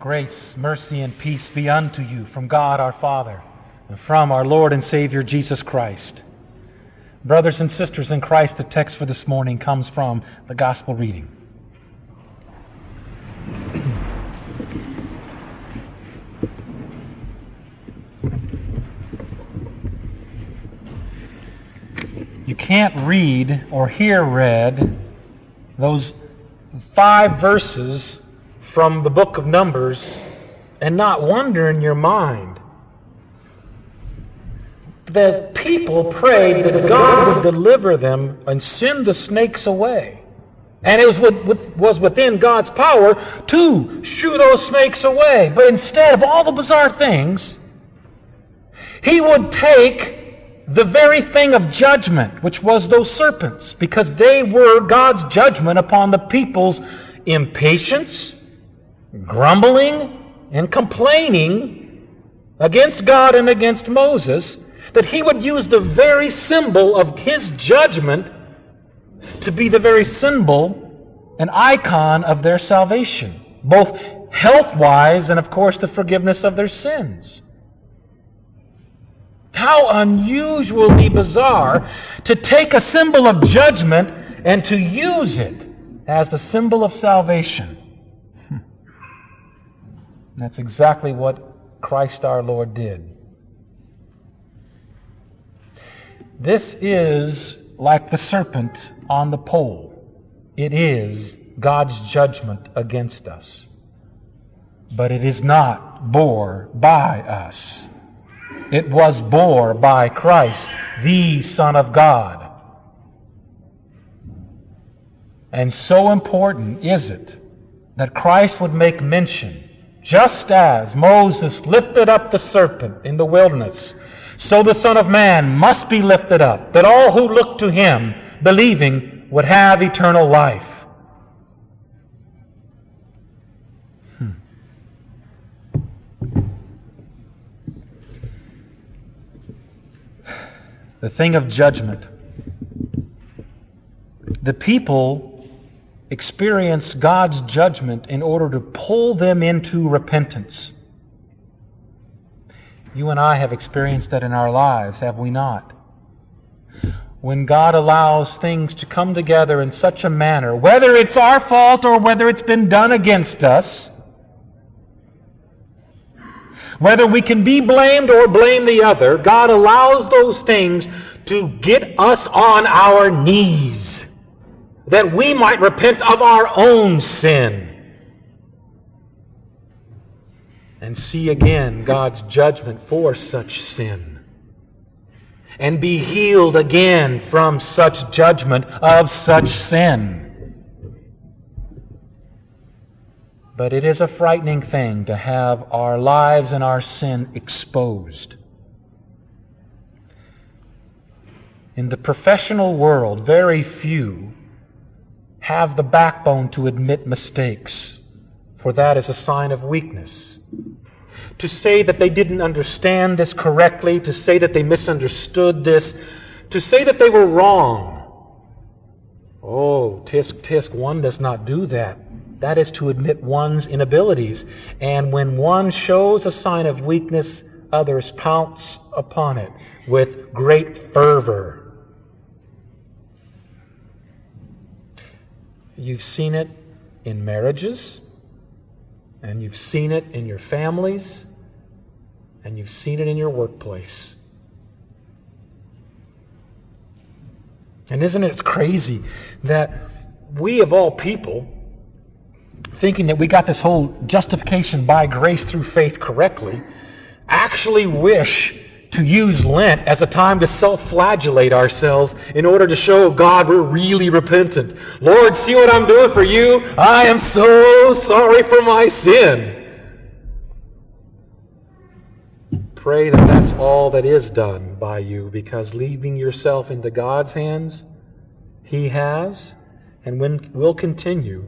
Grace, mercy, and peace be unto you from God our Father and from our Lord and Savior Jesus Christ. Brothers and sisters in Christ, the text for this morning comes from the Gospel reading. You can't read or hear read those five verses from the book of Numbers and not wonder in your mind that people prayed that God would deliver them and send the snakes away. And it was, with, was within God's power to shoo those snakes away. But instead of all the bizarre things, He would take the very thing of judgment, which was those serpents, because they were God's judgment upon the people's impatience, grumbling and complaining against God and against Moses, that he would use the very symbol of his judgment to be the very symbol, an icon of their salvation, both health wise and, of course, the forgiveness of their sins. How unusually bizarre to take a symbol of judgment and to use it as the symbol of salvation. That's exactly what Christ our Lord did. This is like the serpent on the pole. It is God's judgment against us. But it is not bore by us. It was bore by Christ, the Son of God. And so important is it that Christ would make mention just as Moses lifted up the serpent in the wilderness, so the Son of Man must be lifted up, that all who look to him, believing, would have eternal life. Hmm. The thing of judgment. The people experience God's judgment in order to pull them into repentance. You and I have experienced that in our lives, have we not? When God allows things to come together in such a manner, whether it's our fault or whether it's been done against us, whether we can be blamed or blame the other, God allows those things to get us on our knees that we might repent of our own sin and see again God's judgment for such sin and be healed again from such judgment of such sin. But it is a frightening thing to have our lives and our sin exposed. In the professional world, very few have the backbone to admit mistakes, for that is a sign of weakness. To say that they didn't understand this correctly, to say that they misunderstood this, to say that they were wrong. Oh, tisk, tisk, one does not do that. That is to admit one's inabilities. And when one shows a sign of weakness, others pounce upon it with great fervor. You've seen it in marriages, and you've seen it in your families, and you've seen it in your workplace. And isn't it crazy that we, of all people, thinking that we got this whole justification by grace through faith correctly, actually wish to use Lent as a time to self flagellate ourselves in order to show God we're really repentant. Lord, see what I'm doing for you? I am so sorry for my sin. Pray that that's all that is done by you because leaving yourself into God's hands, He has and will continue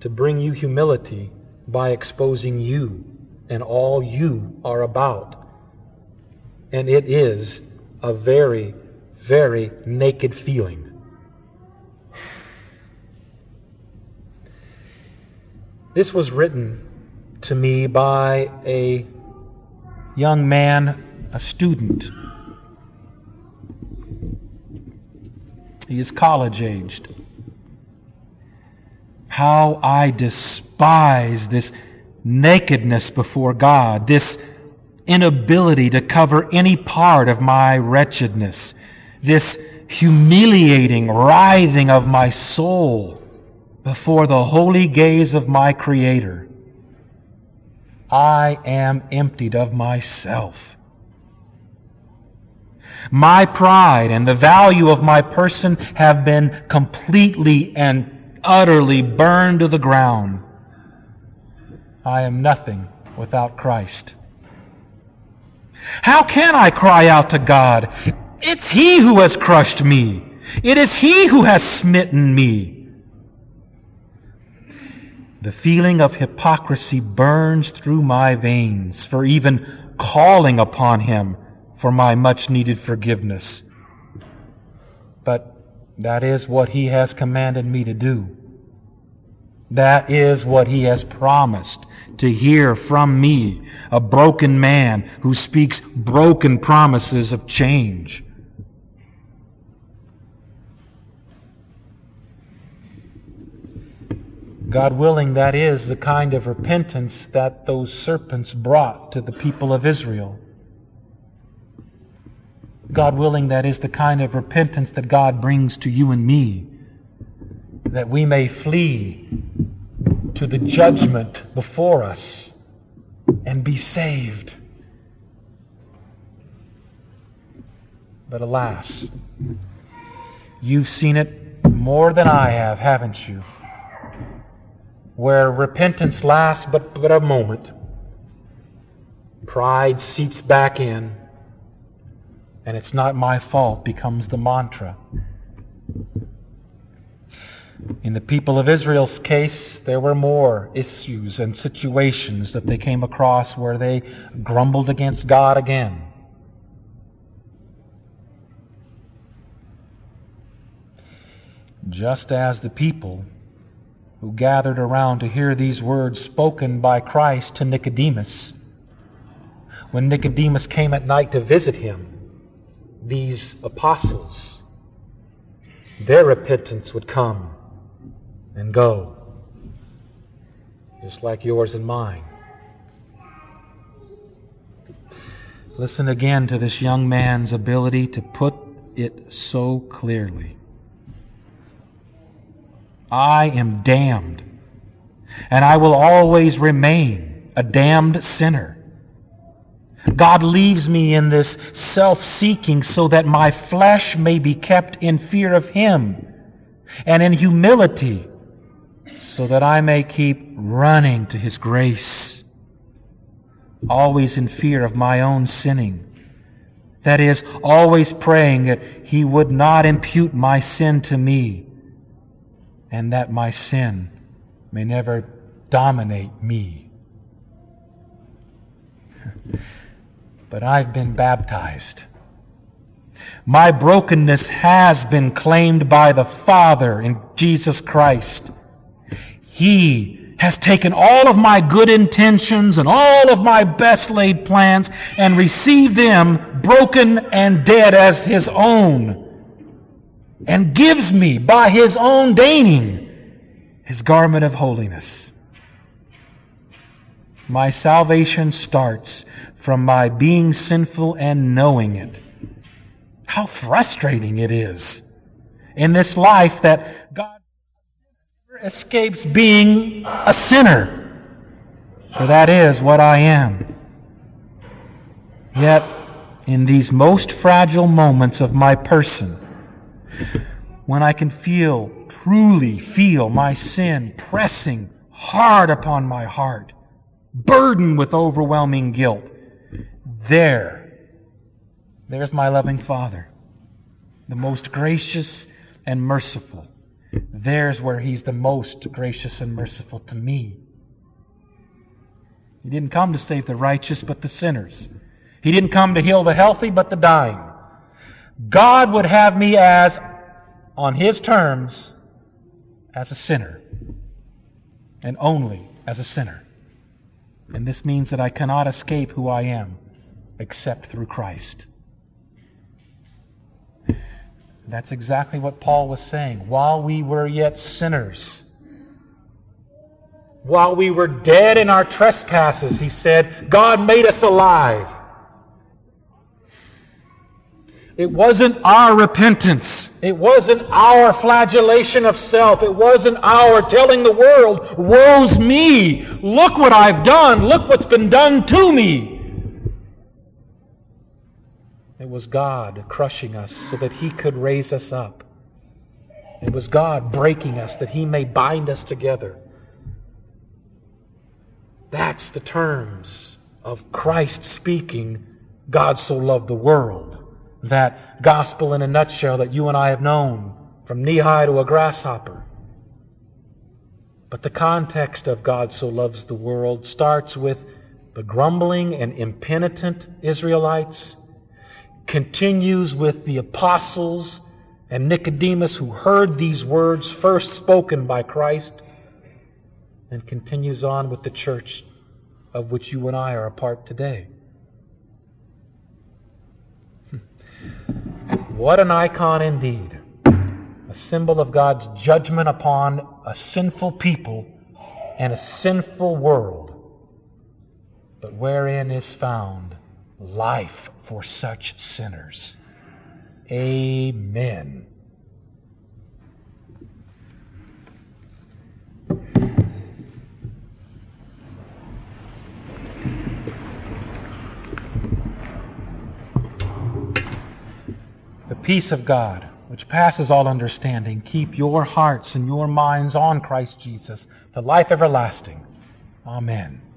to bring you humility by exposing you and all you are about and it is a very, very naked feeling. This was written to me by a young man, a student. He is college aged. How I despise this nakedness before God, this inability to cover any part of my wretchedness, this humiliating writhing of my soul before the holy gaze of my Creator. I am emptied of myself. My pride and the value of my person have been completely and utterly burned to the ground. I am nothing without Christ. How can I cry out to God? It's He who has crushed me. It is He who has smitten me. The feeling of hypocrisy burns through my veins for even calling upon Him for my much needed forgiveness. But that is what He has commanded me to do. That is what He has promised to hear from me, a broken man who speaks broken promises of change. God willing, that is the kind of repentance that those serpents brought to the people of Israel. God willing, that is the kind of repentance that God brings to you and me, that we may flee to the judgment before us and be saved. But alas, you've seen it more than I have, haven't you? where repentance lasts but, but a moment. Pride seeps back in, and it's not my fault becomes the mantra. In the people of Israel's case, there were more issues and situations that they came across where they grumbled against God again. Just as the people who gathered around to hear these words spoken by Christ to Nicodemus. When Nicodemus came at night to visit him, these apostles, their repentance would come and go, just like yours and mine. Listen again to this young man's ability to put it so clearly. I am damned, and I will always remain a damned sinner. God leaves me in this self seeking so that my flesh may be kept in fear of Him and in humility so that I may keep running to His grace, always in fear of my own sinning. That is, always praying that He would not impute my sin to me and that my sin may never dominate me. but I've been baptized. My brokenness has been claimed by the Father in Jesus Christ. He has taken all of my good intentions and all of my best laid plans and received them broken and dead as His own and gives me by his own deigning his garment of holiness. My salvation starts from my being sinful and knowing it. How frustrating it is in this life that God escapes being a sinner. For that is what I am. Yet, in these most fragile moments of my person, when I can feel, truly feel my sin pressing hard upon my heart, burdened with overwhelming guilt, there, there's my loving Father, the most gracious and merciful. There's where He's the most gracious and merciful to me. He didn't come to save the righteous, but the sinners. He didn't come to heal the healthy, but the dying. God would have me as, on His terms, as a sinner, and only as a sinner. And this means that I cannot escape who I am except through Christ. That's exactly what Paul was saying. While we were yet sinners, while we were dead in our trespasses, he said, God made us alive. It wasn't our repentance. It wasn't our flagellation of self. It wasn't our telling the world, woe's me. Look what I've done. Look what's been done to me. It was God crushing us so that He could raise us up. It was God breaking us that He may bind us together. That's the terms of Christ speaking, God so loved the world. That gospel in a nutshell that you and I have known from knee high to a grasshopper. But the context of God so loves the world starts with the grumbling and impenitent Israelites continues with the apostles and Nicodemus who heard these words first spoken by Christ, and continues on with the church of which you and I are a part today. Hmm. What an icon indeed! A symbol of God's judgment upon a sinful people and a sinful world, but wherein is found life for such sinners. Amen. The peace of God, which passes all understanding, keep your hearts and your minds on Christ Jesus, the life everlasting. Amen.